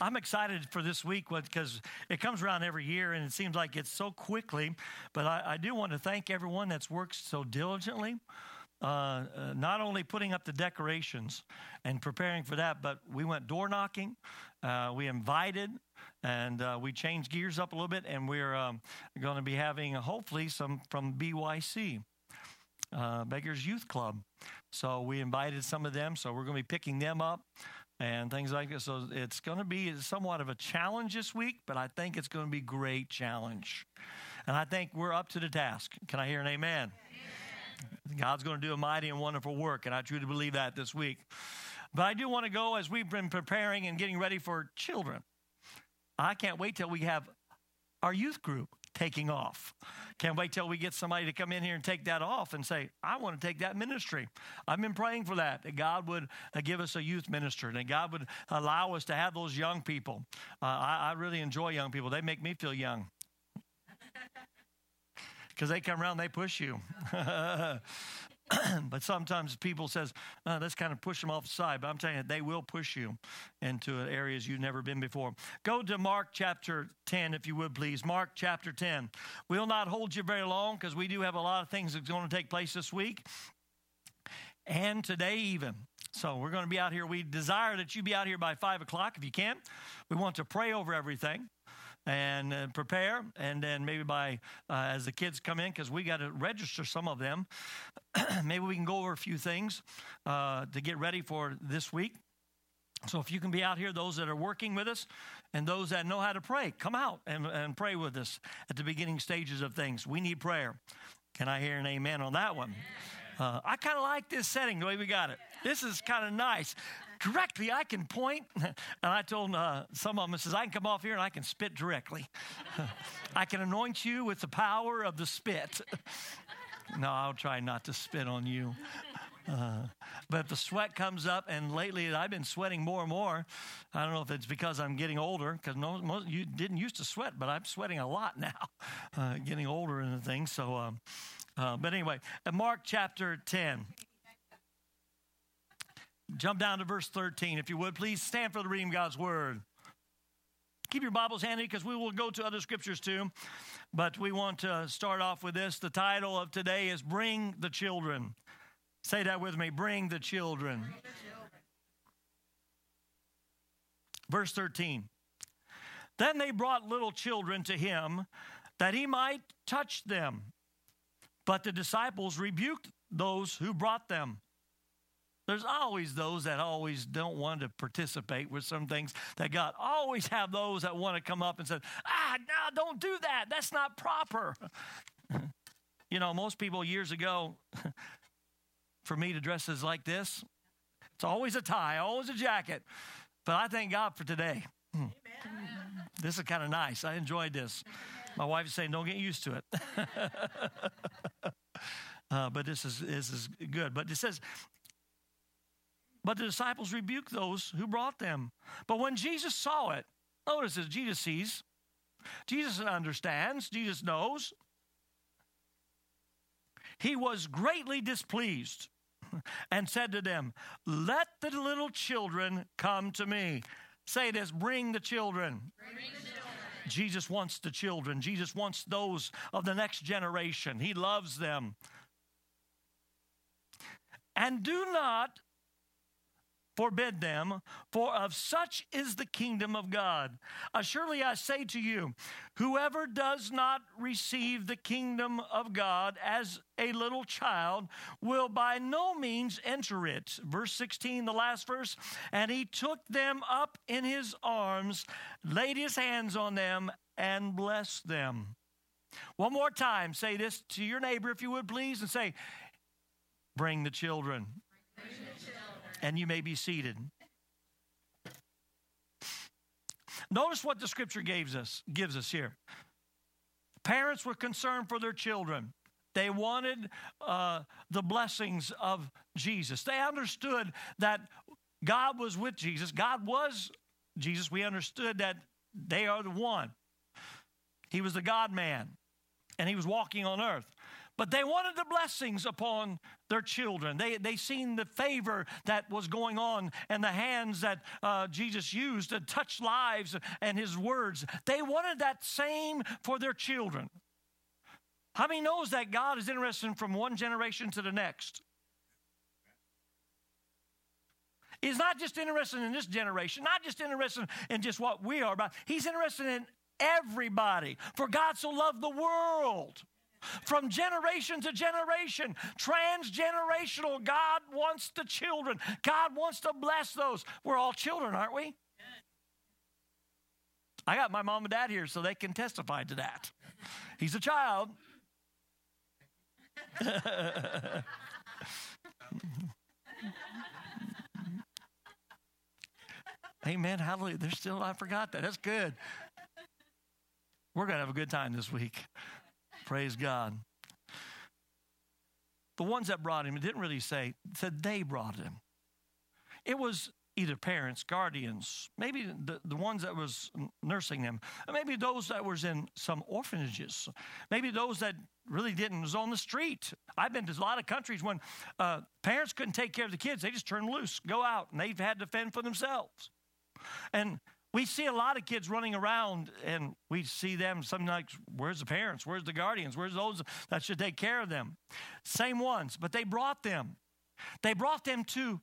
I'm excited for this week because it comes around every year and it seems like it's so quickly. But I, I do want to thank everyone that's worked so diligently. Uh, uh, not only putting up the decorations and preparing for that, but we went door knocking, uh, we invited, and uh, we changed gears up a little bit, and we're um, going to be having hopefully some from BYC. Uh, Beggars Youth Club. So we invited some of them. So we're going to be picking them up and things like this. So it's going to be somewhat of a challenge this week, but I think it's going to be a great challenge. And I think we're up to the task. Can I hear an amen? amen? God's going to do a mighty and wonderful work, and I truly believe that this week. But I do want to go as we've been preparing and getting ready for children. I can't wait till we have our youth group taking off. Can't wait till we get somebody to come in here and take that off and say, I want to take that ministry. I've been praying for that, that God would uh, give us a youth minister, that God would allow us to have those young people. Uh, I, I really enjoy young people, they make me feel young. Because they come around, they push you. but sometimes people says, oh, let's kind of push them off the side. But I'm telling you, they will push you into areas you've never been before. Go to Mark chapter 10, if you would, please. Mark chapter 10. We'll not hold you very long because we do have a lot of things that's going to take place this week and today even. So we're going to be out here. We desire that you be out here by 5 o'clock if you can. We want to pray over everything and uh, prepare. And then maybe by uh, as the kids come in, because we got to register some of them, maybe we can go over a few things uh, to get ready for this week. So if you can be out here, those that are working with us and those that know how to pray, come out and, and pray with us at the beginning stages of things. We need prayer. Can I hear an amen on that one? Uh, I kind of like this setting the way we got it. This is kind of nice directly I can point. And I told uh, some of them, I says, I can come off here and I can spit directly. I can anoint you with the power of the spit. no, I'll try not to spit on you. Uh, but the sweat comes up, and lately I've been sweating more and more. I don't know if it's because I'm getting older, because no, most, you didn't used to sweat, but I'm sweating a lot now, uh, getting older and things. So, um, uh, but anyway, Mark chapter 10. Jump down to verse 13, if you would. Please stand for the reading of God's word. Keep your Bibles handy because we will go to other scriptures too. But we want to start off with this. The title of today is Bring the Children. Say that with me Bring the Children. Bring the children. Verse 13. Then they brought little children to him that he might touch them. But the disciples rebuked those who brought them. There's always those that always don't want to participate with some things that God always have those that want to come up and say, ah, no, don't do that. That's not proper. you know, most people years ago, for me to dress as like this, it's always a tie, always a jacket. But I thank God for today. Amen. This is kind of nice. I enjoyed this. My wife is saying, don't get used to it. Uh, but this is this is good. But it says but the disciples rebuked those who brought them. But when Jesus saw it, notice that Jesus sees, Jesus understands, Jesus knows. He was greatly displeased and said to them, Let the little children come to me. Say this bring the children. Bring the children. Jesus wants the children. Jesus wants those of the next generation. He loves them. And do not forbid them, for of such is the kingdom of God. Uh, surely I say to you, whoever does not receive the kingdom of God as a little child will by no means enter it. Verse 16, the last verse, and he took them up in his arms, laid his hands on them, and blessed them. One more time, say this to your neighbor, if you would please, and say, Bring the children and you may be seated. Notice what the scripture gives us, gives us here. Parents were concerned for their children. They wanted uh, the blessings of Jesus. They understood that God was with Jesus. God was Jesus. We understood that they are the one. He was the God man, and he was walking on earth. But they wanted the blessings upon their children. They, they seen the favor that was going on and the hands that uh, Jesus used to touch lives and his words. They wanted that same for their children. How many knows that God is interested from one generation to the next? He's not just interested in this generation, not just interested in just what we are about. He's interested in everybody. For God so loved the world from generation to generation, transgenerational. God wants the children. God wants to bless those. We're all children, aren't we? I got my mom and dad here so they can testify to that. He's a child. Amen. Hallelujah. They're still, I forgot that. That's good. We're going to have a good time this week. Praise God. The ones that brought him, it didn't really say, said they brought him. It was either parents, guardians, maybe the, the ones that was nursing them, maybe those that was in some orphanages, maybe those that really didn't was on the street. I've been to a lot of countries when uh, parents couldn't take care of the kids; they just turned loose, go out, and they've had to fend for themselves. And we see a lot of kids running around and we see them like where's the parents? Where's the guardians? Where's those that should take care of them? Same ones but they brought them. They brought them to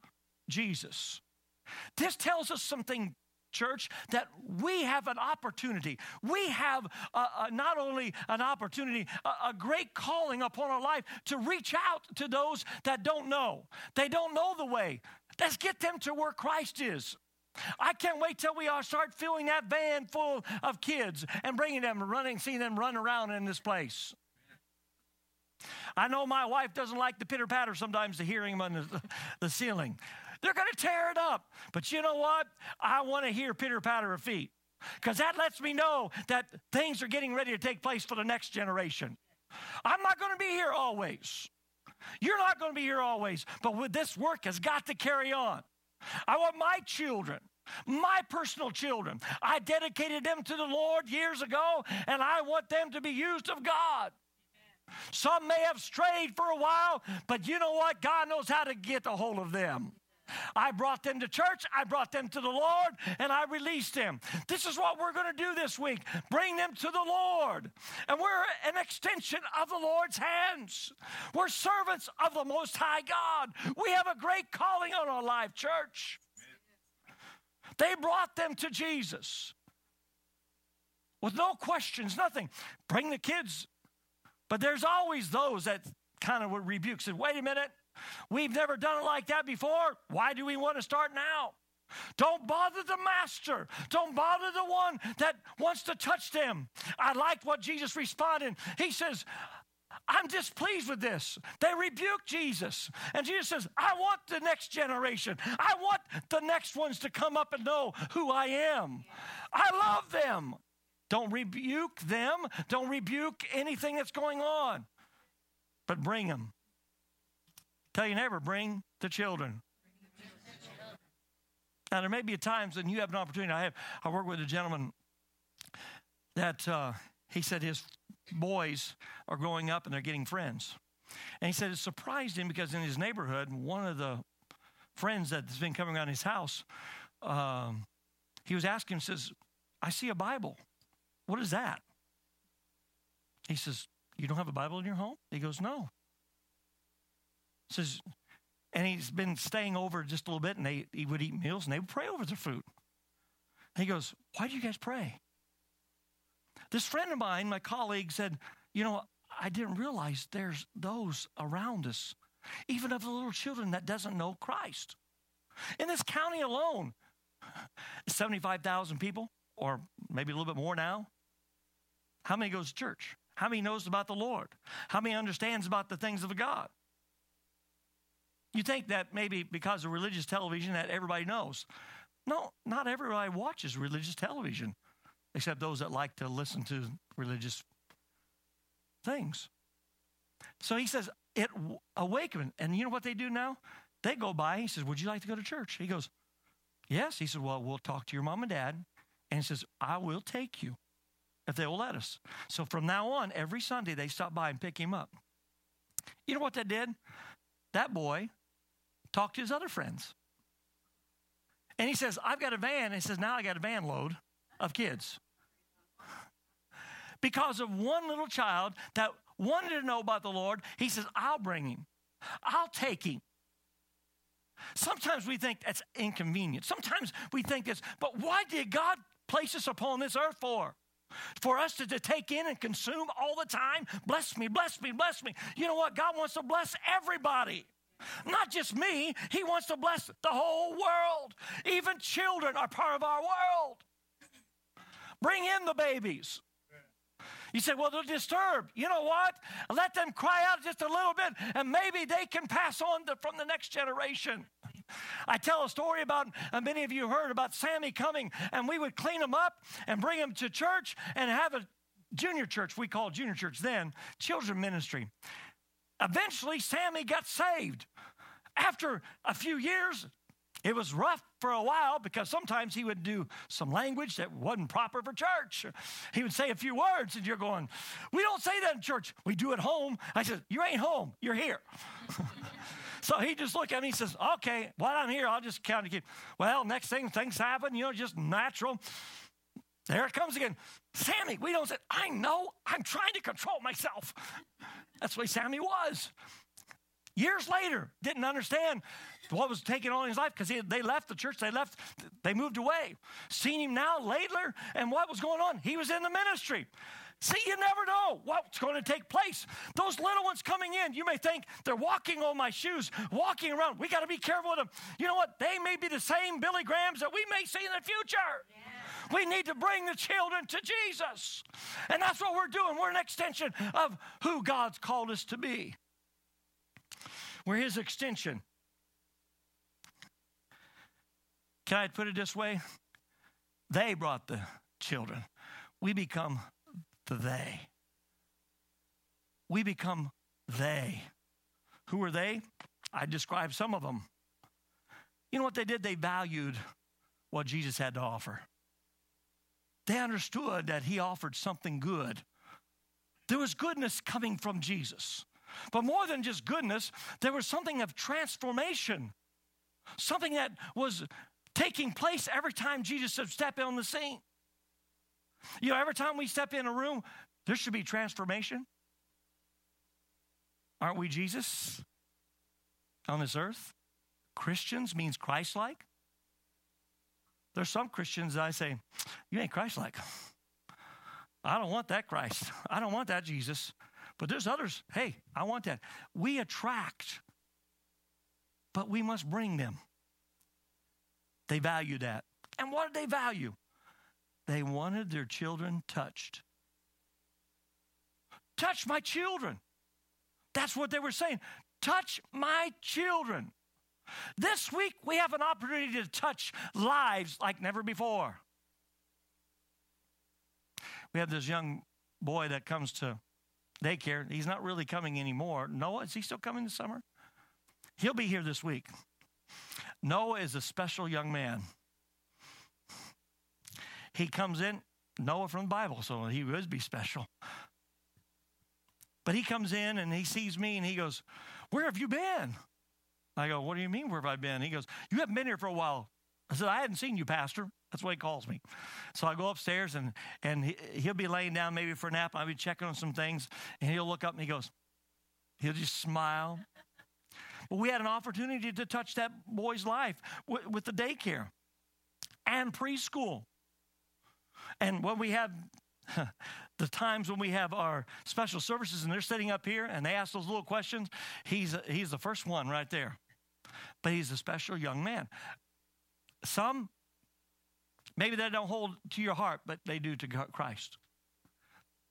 jesus. This tells us something church that we have an opportunity. We have a, a, not only an opportunity a, a great calling upon our life to reach out to those that don't know. They don't know the way. Let's get them to where christ is I can't wait till we all start filling that van full of kids and bringing them, running, seeing them run around in this place. I know my wife doesn't like the pitter patter sometimes the hearing on the, the ceiling. They're going to tear it up. But you know what? I want to hear pitter patter of feet because that lets me know that things are getting ready to take place for the next generation. I'm not going to be here always. You're not going to be here always. But with this work has got to carry on. I want my children, my personal children. I dedicated them to the Lord years ago, and I want them to be used of God. Some may have strayed for a while, but you know what? God knows how to get a hold of them. I brought them to church, I brought them to the Lord, and I released them. This is what we're going to do this week bring them to the Lord. And we're an extension of the Lord's hands. We're servants of the Most High God. We have a great calling on our life, church. They brought them to Jesus with no questions, nothing. Bring the kids. But there's always those that kind of would rebuke, said, wait a minute. We've never done it like that before. Why do we want to start now? Don't bother the master. Don't bother the one that wants to touch them. I like what Jesus responded. He says, I'm displeased with this. They rebuke Jesus. And Jesus says, I want the next generation. I want the next ones to come up and know who I am. I love them. Don't rebuke them. Don't rebuke anything that's going on, but bring them. Tell you never bring the children. Now, there may be times when you have an opportunity. I have, I work with a gentleman that uh, he said his boys are growing up and they're getting friends. And he said it surprised him because in his neighborhood, one of the friends that's been coming around his house, um, he was asking him, says, I see a Bible. What is that? He says, You don't have a Bible in your home? He goes, No says, and he's been staying over just a little bit, and they he would eat meals, and they would pray over their food. And he goes, "Why do you guys pray?" This friend of mine, my colleague, said, "You know, I didn't realize there's those around us, even of the little children that doesn't know Christ. In this county alone, seventy-five thousand people, or maybe a little bit more now. How many goes to church? How many knows about the Lord? How many understands about the things of God? You think that maybe because of religious television that everybody knows. No, not everybody watches religious television, except those that like to listen to religious things. So he says, it awakened. And you know what they do now? They go by. He says, Would you like to go to church? He goes, Yes. He said, Well, we'll talk to your mom and dad. And he says, I will take you if they will let us. So from now on, every Sunday they stop by and pick him up. You know what that did? That boy talked to his other friends. And he says, I've got a van. And he says, Now I got a van load of kids. Because of one little child that wanted to know about the Lord, he says, I'll bring him, I'll take him. Sometimes we think that's inconvenient. Sometimes we think this, but why did God place us upon this earth for? For us to, to take in and consume all the time? Bless me, bless me, bless me. You know what? God wants to bless everybody. Not just me, He wants to bless the whole world. Even children are part of our world. Bring in the babies. You say, well, they're disturbed. You know what? Let them cry out just a little bit, and maybe they can pass on to, from the next generation. I tell a story about, uh, many of you heard about Sammy coming, and we would clean him up and bring him to church and have a junior church, we called junior church then, children ministry. Eventually, Sammy got saved. After a few years, it was rough for a while because sometimes he would do some language that wasn't proper for church. He would say a few words, and you're going, We don't say that in church. We do at home. I said, You ain't home. You're here. so he just looked at me and says, Okay, while I'm here, I'll just of keep. Well, next thing, things happen, you know, just natural. There it comes again. Sammy, we don't say, I know, I'm trying to control myself. That's the way Sammy was. Years later, didn't understand what was taking on in his life because they left the church, they left, they moved away. Seen him now later, and what was going on? He was in the ministry. See, you never know what's going to take place. Those little ones coming in, you may think they're walking on my shoes, walking around. We got to be careful with them. You know what? They may be the same Billy Grahams that we may see in the future. Yeah. We need to bring the children to Jesus. And that's what we're doing. We're an extension of who God's called us to be. We're His extension. Can I put it this way? They brought the children. We become the they. We become they. Who are they? I described some of them. You know what they did? They valued what Jesus had to offer. They understood that he offered something good. There was goodness coming from Jesus. But more than just goodness, there was something of transformation, something that was taking place every time Jesus would step on the scene. You know, every time we step in a room, there should be transformation. Aren't we Jesus on this earth? Christians means Christ like. There's some Christians I say, You ain't Christ like. I don't want that Christ. I don't want that Jesus. But there's others, hey, I want that. We attract, but we must bring them. They value that. And what did they value? They wanted their children touched. Touch my children. That's what they were saying. Touch my children. This week, we have an opportunity to touch lives like never before. We have this young boy that comes to daycare. He's not really coming anymore. Noah, is he still coming this summer? He'll be here this week. Noah is a special young man. He comes in, Noah from the Bible, so he would be special. But he comes in and he sees me and he goes, Where have you been? I go, What do you mean, where have I been? He goes, You haven't been here for a while. I said, I hadn't seen you, Pastor. That's what he calls me. So I go upstairs and, and he, will be laying down maybe for a nap. I'll be checking on some things. And he'll look up and he goes, He'll just smile. But we had an opportunity to touch that boy's life with, with the daycare and preschool. And when we have the times when we have our special services and they're sitting up here and they ask those little questions, he's, he's the first one right there. But he's a special young man. Some, maybe they don't hold to your heart, but they do to Christ.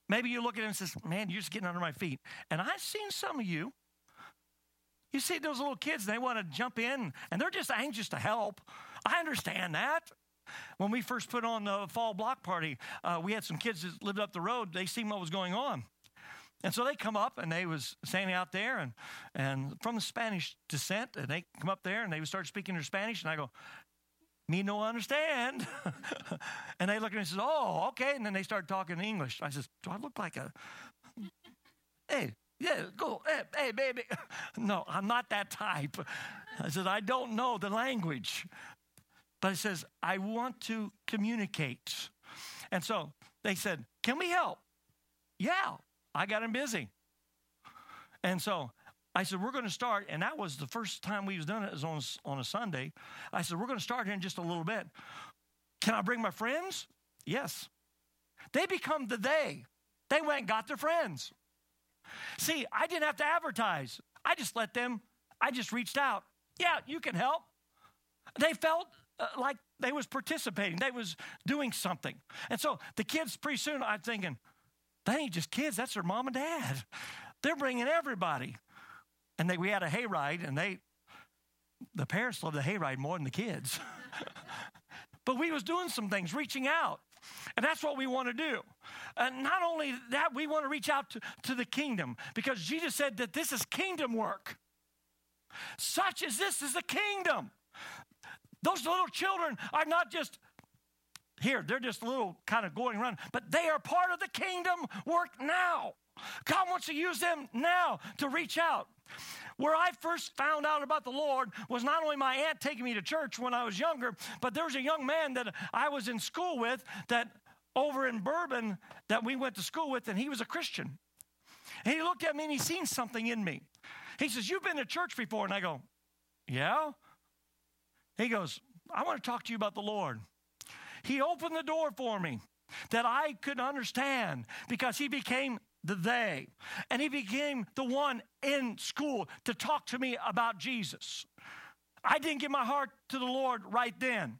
Maybe you look at him and says, man, you're just getting under my feet. And I've seen some of you. You see those little kids, they want to jump in and they're just anxious to help. I understand that. When we first put on the fall block party, uh, we had some kids that lived up the road. They seen what was going on. And so they come up and they was standing out there and, and from the Spanish descent, and they come up there and they would start speaking their Spanish. And I go, me no understand. and they look at me and says, oh, okay. And then they start talking English. I says, do I look like a, hey, Yeah, go, hey, hey, baby. No, I'm not that type. I said, I don't know the language. But he says, I want to communicate. And so they said, Can we help? Yeah, I got him busy. And so I said, We're going to start. And that was the first time we was doing it, it was on, on a Sunday. I said, We're going to start here in just a little bit. Can I bring my friends? Yes. They become the they. They went and got their friends. See, I didn't have to advertise. I just let them, I just reached out. Yeah, you can help. They felt uh, like they was participating. They was doing something. And so the kids pretty soon I'm thinking, they ain't just kids, that's their mom and dad. They're bringing everybody. And they, we had a hayride and they, the parents loved the hayride more than the kids. but we was doing some things, reaching out. And that's what we want to do. And not only that, we want to reach out to, to the kingdom because Jesus said that this is kingdom work. Such as this is the kingdom. Those little children are not just here, they're just a little kind of going around, but they are part of the kingdom work now. God wants to use them now to reach out. Where I first found out about the Lord was not only my aunt taking me to church when I was younger, but there was a young man that I was in school with that over in Bourbon that we went to school with, and he was a Christian. And he looked at me and he seen something in me. He says, You've been to church before. And I go, Yeah. He goes, I want to talk to you about the Lord. He opened the door for me that I could understand because he became the they. And he became the one in school to talk to me about Jesus. I didn't give my heart to the Lord right then.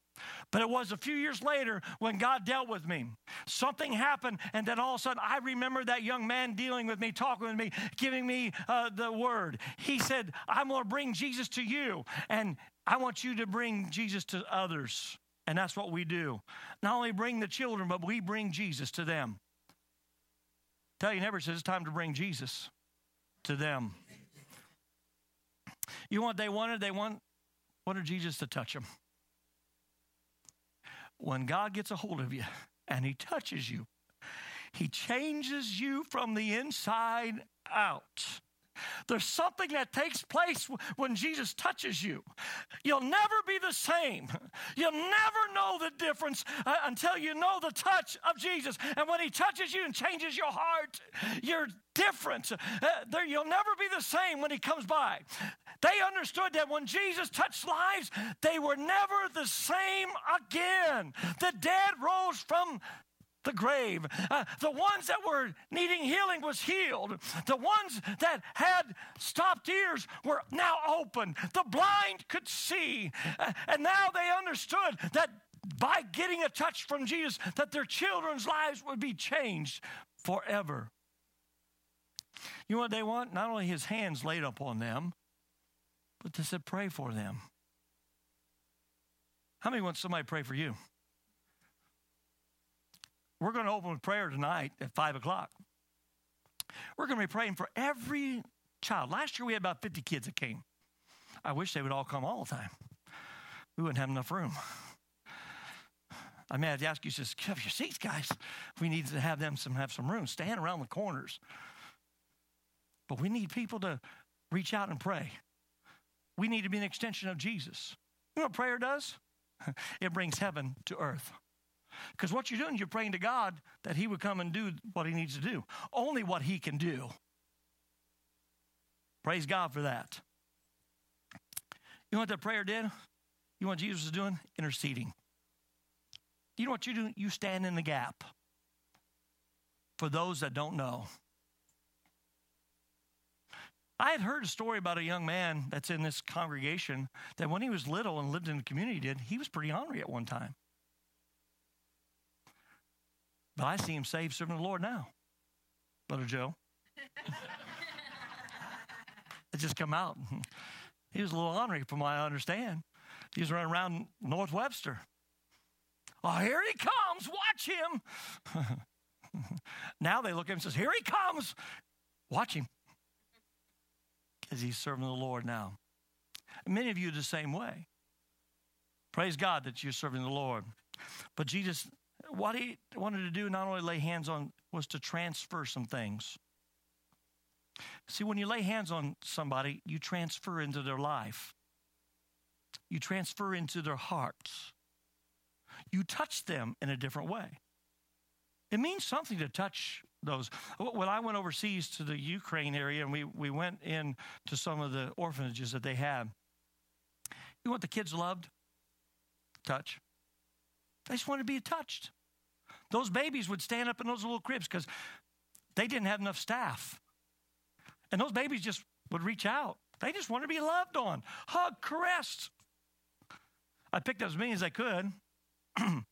But it was a few years later when God dealt with me. Something happened, and then all of a sudden, I remember that young man dealing with me, talking with me, giving me uh, the word. He said, I'm going to bring Jesus to you, and I want you to bring Jesus to others. And that's what we do. Not only bring the children, but we bring Jesus to them. Tell you never says it's time to bring Jesus to them. You what they wanted? They want, wanted Jesus to touch them. When God gets a hold of you and he touches you, he changes you from the inside out. There's something that takes place when Jesus touches you. You'll never be the same. You'll never know the difference uh, until you know the touch of Jesus. And when He touches you and changes your heart, you're different. Uh, there, you'll never be the same when He comes by. They understood that when Jesus touched lives, they were never the same again. The dead rose from the grave. Uh, the ones that were needing healing was healed. The ones that had stopped ears were now open. The blind could see. Uh, and now they understood that by getting a touch from Jesus that their children's lives would be changed forever. You know what they want? Not only his hands laid upon them, but to say, pray for them. How many want somebody to pray for you? We're going to open with prayer tonight at 5 o'clock. We're going to be praying for every child. Last year we had about 50 kids that came. I wish they would all come all the time. We wouldn't have enough room. I may have to ask you, just have your seats, guys. We need to have them some have some room. Stand around the corners. But we need people to reach out and pray. We need to be an extension of Jesus. You know what prayer does? It brings heaven to earth. Because what you're doing, you're praying to God that He would come and do what He needs to do. Only what He can do. Praise God for that. You know what that prayer did? You know what Jesus was doing? Interceding. You know what you do? You stand in the gap for those that don't know. I had heard a story about a young man that's in this congregation that when he was little and lived in the community, did he was pretty ornery at one time. But I see him saved, serving the Lord now, Brother Joe. it just come out. He was a little ornery, from what I understand. He was running around North Webster. Oh, here he comes. Watch him. now they look at him and says, Here he comes. Watch him. Because he's serving the Lord now. Many of you the same way. Praise God that you're serving the Lord. But Jesus what he wanted to do, not only lay hands on, was to transfer some things. See, when you lay hands on somebody, you transfer into their life, you transfer into their hearts, you touch them in a different way. It means something to touch those. When I went overseas to the Ukraine area and we, we went in to some of the orphanages that they had, you know what the kids loved? Touch. They just wanted to be touched. Those babies would stand up in those little cribs because they didn't have enough staff. And those babies just would reach out. They just wanted to be loved on, hugged, caressed. I picked up as many as I could. oh,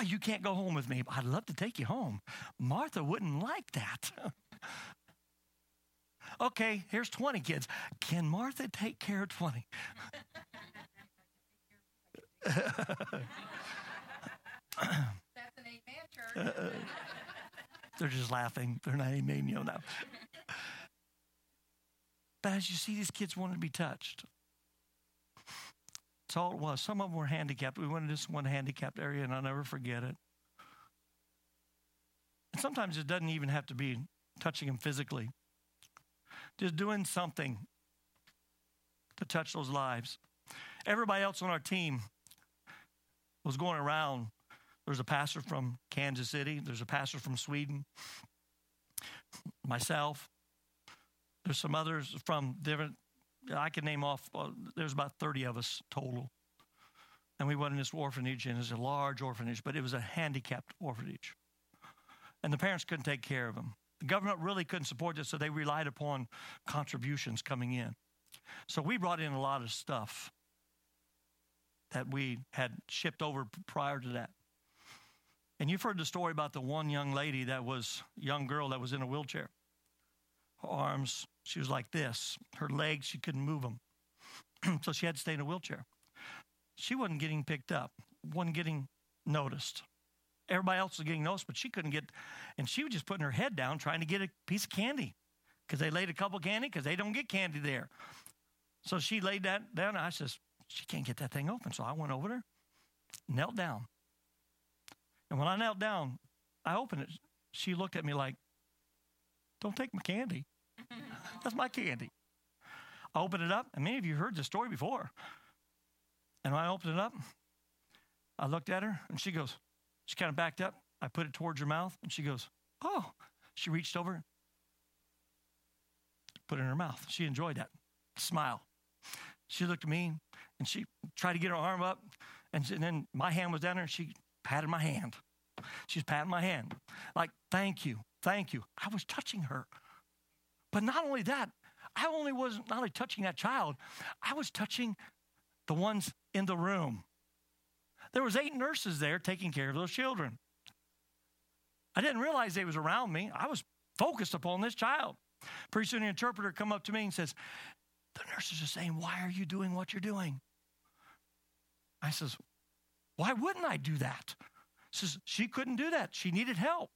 you can't go home with me. I'd love to take you home. Martha wouldn't like that. okay, here's 20 kids. Can Martha take care of 20? They're just laughing. They're not amen, you know now. But as you see, these kids wanted to be touched. That's all it was. Some of them were handicapped. We went to this one handicapped area, and I'll never forget it. And sometimes it doesn't even have to be touching them physically, just doing something to touch those lives. Everybody else on our team was going around. There's a pastor from Kansas City, there's a pastor from Sweden, myself, there's some others from different, I can name off, uh, there's about 30 of us total. And we went in this orphanage, and it's a large orphanage, but it was a handicapped orphanage. And the parents couldn't take care of them. The government really couldn't support this, so they relied upon contributions coming in. So we brought in a lot of stuff that we had shipped over prior to that. And you've heard the story about the one young lady that was, young girl that was in a wheelchair. Her arms she was like this. Her legs, she couldn't move them. so she had to stay in a wheelchair. She wasn't getting picked up, wasn't getting noticed. Everybody else was getting noticed, but she couldn't get, and she was just putting her head down trying to get a piece of candy because they laid a couple candy because they don't get candy there. So she laid that down. I says, she can't get that thing open. So I went over there, knelt down. And when I knelt down, I opened it. She looked at me like, don't take my candy. That's my candy. I opened it up, and many of you heard the story before. And when I opened it up, I looked at her, and she goes, she kind of backed up. I put it towards her mouth, and she goes, oh. She reached over, put it in her mouth. She enjoyed that smile. She looked at me, and she tried to get her arm up, and, then my hand was down there, and she patted my hand. She's patting my hand, like, thank you, thank you. I was touching her. But not only that, I only was not only touching that child, I was touching the ones in the room. There was eight nurses there taking care of those children. I didn't realize they was around me. I was focused upon this child. Pretty soon the interpreter come up to me and says, the nurses are saying, why are you doing what you're doing? I says, why wouldn't I do that? Says she couldn't do that. She needed help.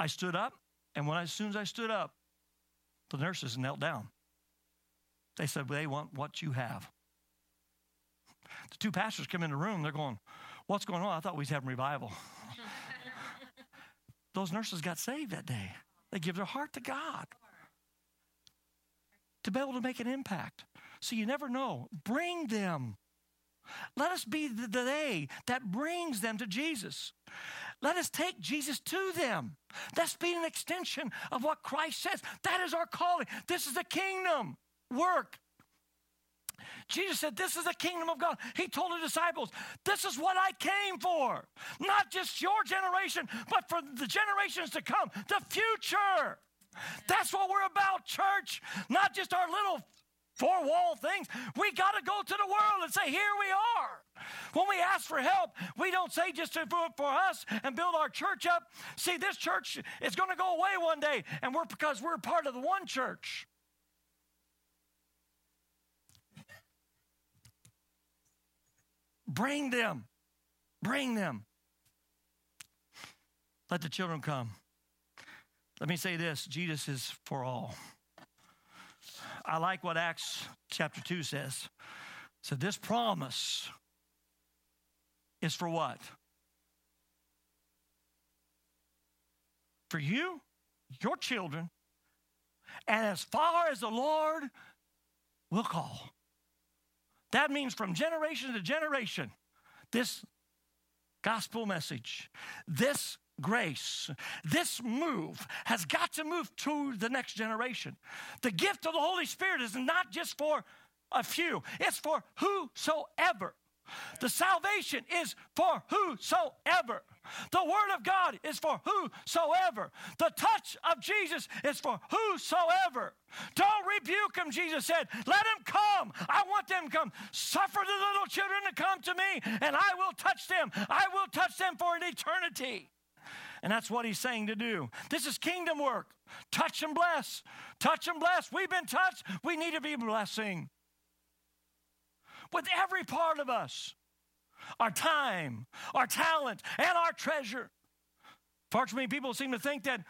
I stood up, and when I, as soon as I stood up, the nurses knelt down. They said, They want what you have. The two pastors come in the room. They're going, What's going on? I thought we was having revival. Those nurses got saved that day. They give their heart to God to be able to make an impact. So you never know. Bring them. Let us be the day that brings them to Jesus. Let us take Jesus to them. Let's be an extension of what Christ says. That is our calling. This is the kingdom work. Jesus said, This is the kingdom of God. He told the disciples, This is what I came for. Not just your generation, but for the generations to come, the future. That's what we're about, church. Not just our little four wall things. We got to go to the world and say, Here we are. When we ask for help, we don't say just to do it for us and build our church up. See, this church is going to go away one day, and we're because we're part of the one church. Bring them. Bring them. Let the children come. Let me say this Jesus is for all. I like what Acts chapter 2 says. So this promise is for what? For you, your children, and as far as the Lord will call. That means from generation to generation, this gospel message, this grace, this move has got to move to the next generation. The gift of the Holy Spirit is not just for a few, it's for whosoever. The salvation is for whosoever. The Word of God is for whosoever. The touch of Jesus is for whosoever. Don't rebuke him, Jesus said. Let him come. I want them to come. Suffer the little children to come to me, and I will touch them. I will touch them for an eternity. And that's what he's saying to do. This is kingdom work. Touch and bless. Touch and bless. We've been touched. We need to be blessing with every part of us our time, our talent, and our treasure. Far too many people seem to think that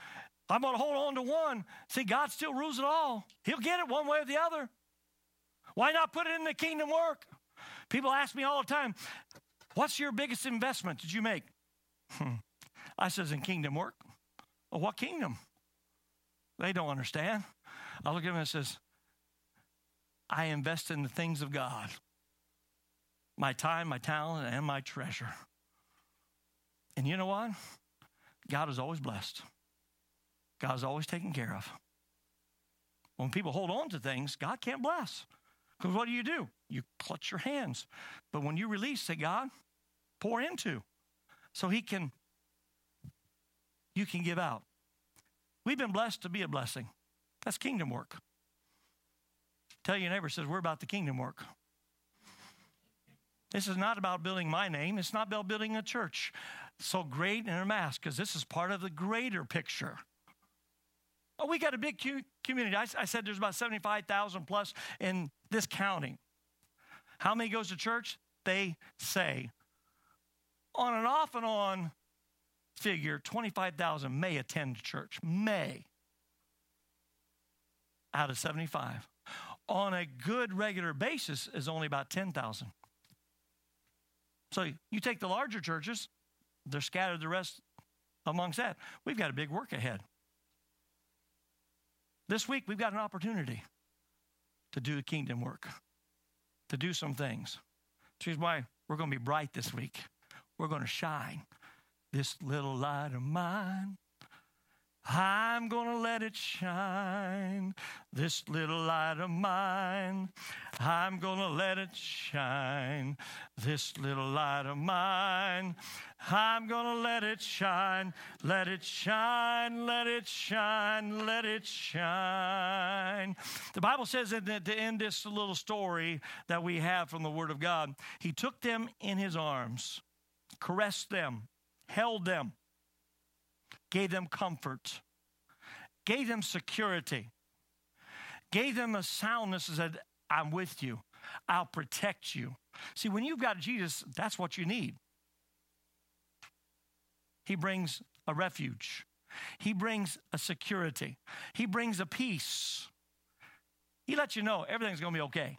I'm going to hold on to one. See, God still rules it all. He'll get it one way or the other. Why not put it in the kingdom work? People ask me all the time, What's your biggest investment did you make? Hmm. I says, In kingdom work. Well, what kingdom? They don't understand. I look at them and says, I invest in the things of God my time, my talent, and my treasure. And you know what? God is always blessed. God is always taken care of. When people hold on to things, God can't bless. Because what do you do? You clutch your hands. But when you release, say, God, pour into. So he can, you can give out. We've been blessed to be a blessing. That's kingdom work. Tell your neighbor, says, we're about the kingdom work. This is not about building my name. It's not about building a church so great and a mass, because this is part of the greater picture. Oh, we got a big community. I, I said there's about 75,000 plus in this county. How many goes to church? They say on and off and on figure, 25,000 may attend church. May out of 75. On a good regular basis is only about 10,000. So you take the larger churches, they're scattered the rest amongst that. We've got a big work ahead. This week, we've got an opportunity to do the kingdom work, to do some things. Which is why we're going to be bright this week. We're going to shine. This little light of mine I'm gonna let it shine, this little light of mine. I'm gonna let it shine, this little light of mine. I'm gonna let it shine, let it shine, let it shine, let it shine. The Bible says that to end this little story that we have from the Word of God, He took them in His arms, caressed them, held them gave them comfort, gave them security, gave them a soundness and said, I'm with you, I'll protect you. See, when you've got Jesus, that's what you need. He brings a refuge, He brings a security, He brings a peace. He lets you know everything's going to be okay.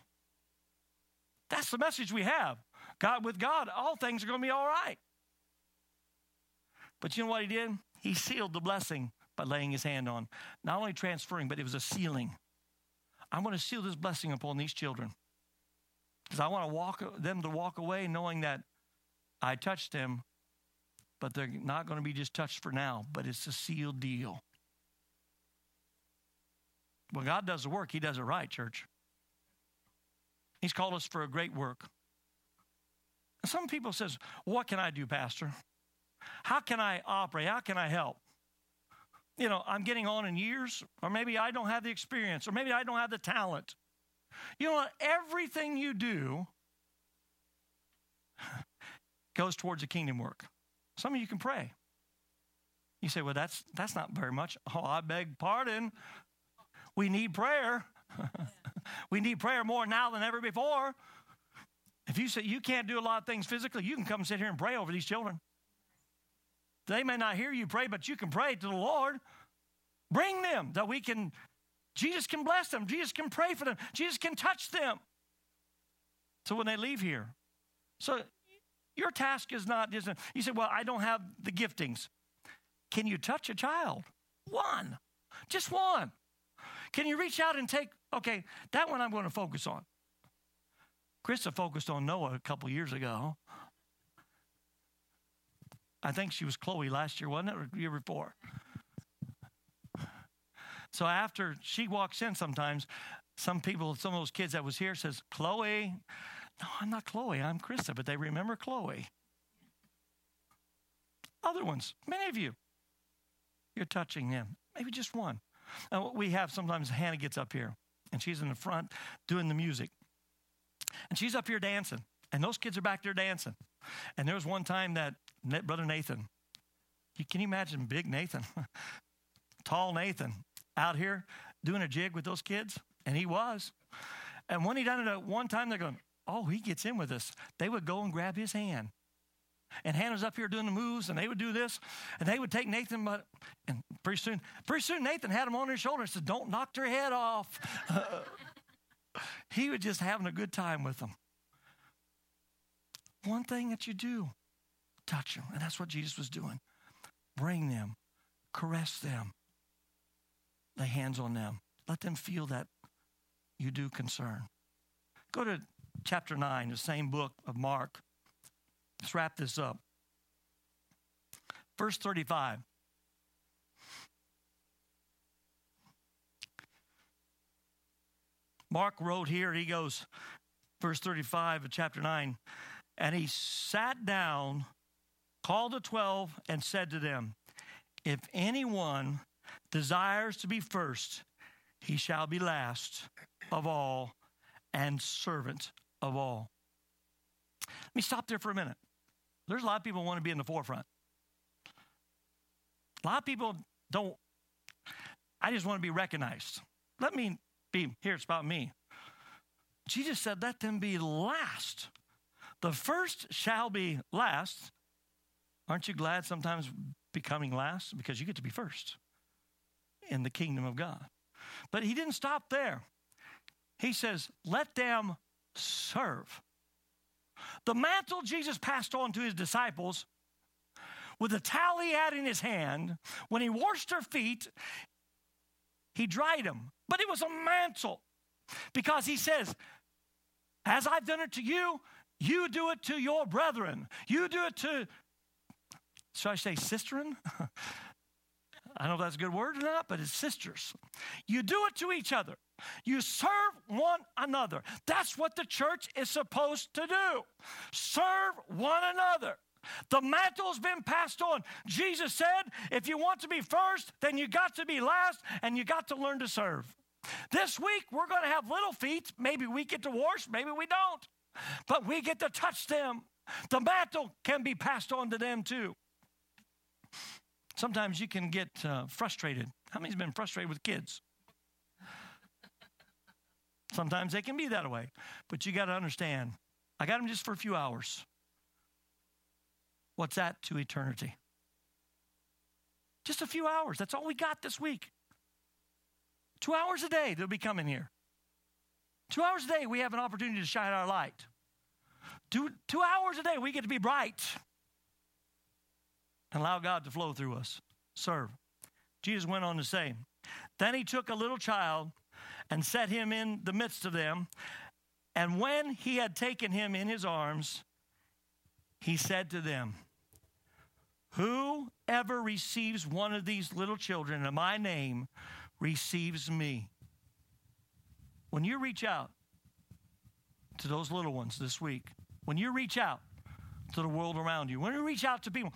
That's the message we have. God, with God, all things are going to be all right. But you know what he did? He sealed the blessing by laying his hand on. Not only transferring, but it was a sealing. I'm going to seal this blessing upon these children because I want to walk them to walk away knowing that I touched them, but they're not going to be just touched for now, but it's a sealed deal. When God does the work, He does it right, church. He's called us for a great work. some people says, "What can I do, Pastor?" How can I operate? How can I help? You know, I'm getting on in years, or maybe I don't have the experience, or maybe I don't have the talent. You know? Everything you do goes towards the kingdom work. Some of you can pray. You say, well, that's that's not very much. Oh, I beg pardon. We need prayer. we need prayer more now than ever before. If you say you can't do a lot of things physically, you can come sit here and pray over these children. They may not hear you pray, but you can pray to the Lord. Bring them that we can, Jesus can bless them. Jesus can pray for them. Jesus can touch them. So when they leave here, so your task is not just, you say, well, I don't have the giftings. Can you touch a child? One, just one. Can you reach out and take, okay, that one I'm going to focus on. Krista focused on Noah a couple years ago. I think she was Chloe last year, wasn't it, or year before? So after she walks in sometimes, some people, some of those kids that was here says, Chloe. No, I'm not Chloe, I'm Krista, but they remember Chloe. Other ones, many of you, you're touching them. Maybe just one. Now, we have sometimes Hannah gets up here and she's in the front doing the music. And she's up here dancing. And those kids are back there dancing. And there was one time that Brother Nathan, can you imagine big Nathan? Tall Nathan out here doing a jig with those kids? And he was. And when he done it at one time, they're going, oh, he gets in with us. They would go and grab his hand. And Hannah's up here doing the moves, and they would do this, and they would take Nathan, but and pretty soon, pretty soon Nathan had him on his shoulder and said, Don't knock their head off. he was just having a good time with them. One thing that you do, touch them. And that's what Jesus was doing. Bring them, caress them, lay hands on them. Let them feel that you do concern. Go to chapter 9, the same book of Mark. Let's wrap this up. Verse 35. Mark wrote here, he goes, verse 35 of chapter 9, and he sat down, called the twelve, and said to them, If anyone desires to be first, he shall be last of all and servant of all. Let me stop there for a minute. There's a lot of people want to be in the forefront. A lot of people don't, I just want to be recognized. Let me be, here it's about me. Jesus said, let them be last. The first shall be last. Aren't you glad sometimes becoming last? Because you get to be first in the kingdom of God. But he didn't stop there. He says, let them serve. The mantle Jesus passed on to his disciples with the towel he had in his hand, when he washed their feet, he dried them. But it was a mantle because he says, As I've done it to you, you do it to your brethren. You do it to, should I say, sisterin? I don't know if that's a good word or not, but it's sisters. You do it to each other. You serve one another. That's what the church is supposed to do. Serve one another. The mantle's been passed on. Jesus said, if you want to be first, then you got to be last and you got to learn to serve. This week, we're going to have little feet. Maybe we get to wash, maybe we don't, but we get to touch them. The mantle can be passed on to them too. Sometimes you can get uh, frustrated. How many's been frustrated with kids? Sometimes they can be that way, but you got to understand I got them just for a few hours. What's that to eternity? Just a few hours. That's all we got this week. Two hours a day, they'll be coming here. Two hours a day, we have an opportunity to shine our light. Two, two hours a day, we get to be bright and allow God to flow through us. Serve. Jesus went on to say, Then he took a little child and set him in the midst of them. And when he had taken him in his arms, he said to them, Whoever receives one of these little children in my name receives me. When you reach out to those little ones this week, when you reach out to the world around you, when you reach out to people,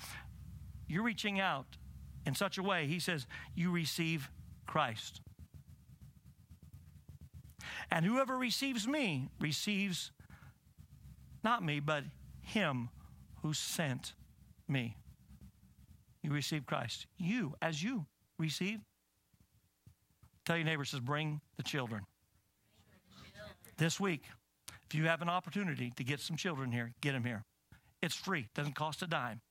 you're reaching out in such a way, he says, you receive Christ. And whoever receives me receives not me, but him who sent me. You receive Christ. You, as you receive, tell your neighbor, says, bring the children. This week, if you have an opportunity to get some children here, get them here. It's free, doesn't cost a dime,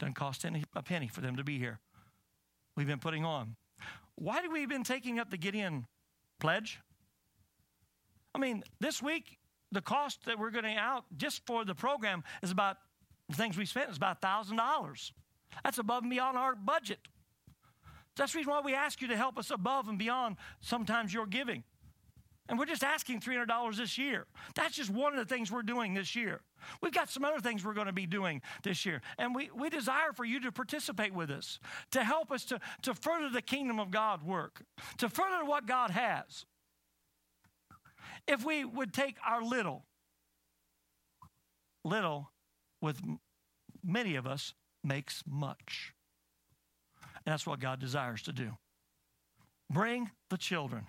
doesn't cost any, a penny for them to be here. We've been putting on. Why do we been taking up the Gideon pledge? I mean, this week, the cost that we're getting out just for the program is about the things we spent is about $1,000. That's above and beyond our budget. That's the reason why we ask you to help us above and beyond sometimes your giving. And we're just asking $300 this year. That's just one of the things we're doing this year. We've got some other things we're going to be doing this year. And we, we desire for you to participate with us, to help us to, to further the kingdom of God work, to further what God has. If we would take our little, little with many of us makes much. And that's what God desires to do. Bring the children.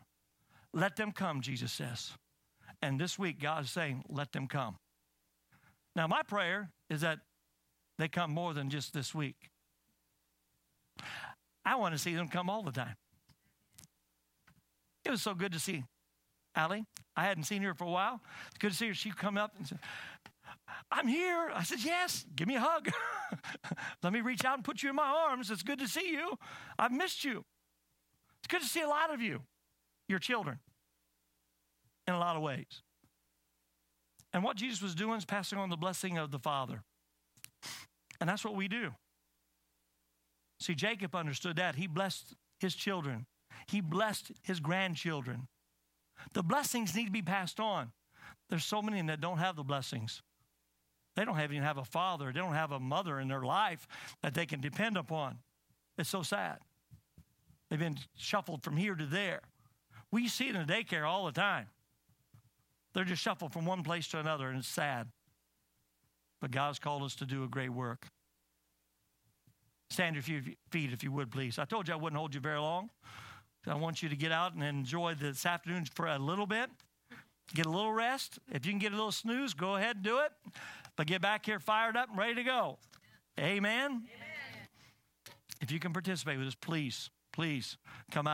Let them come, Jesus says. And this week, God is saying, let them come. Now, my prayer is that they come more than just this week. I want to see them come all the time. It was so good to see Allie. I hadn't seen her for a while. It's good to see her. She come up and said, I'm here. I said, Yes, give me a hug. Let me reach out and put you in my arms. It's good to see you. I've missed you. It's good to see a lot of you your children in a lot of ways. And what Jesus was doing is passing on the blessing of the Father. And that's what we do. See, Jacob understood that. He blessed his children, he blessed his grandchildren. The blessings need to be passed on. There's so many that don't have the blessings. They don't even have a father, they don't have a mother in their life that they can depend upon. It's so sad. They've been shuffled from here to there. We see it in the daycare all the time. They're just shuffled from one place to another, and it's sad. But God's called us to do a great work. Stand your few feet if you would, please. I told you I wouldn't hold you very long. I want you to get out and enjoy this afternoon for a little bit. Get a little rest. If you can get a little snooze, go ahead and do it. But get back here fired up and ready to go. Amen. Amen. If you can participate with us, please, please come out.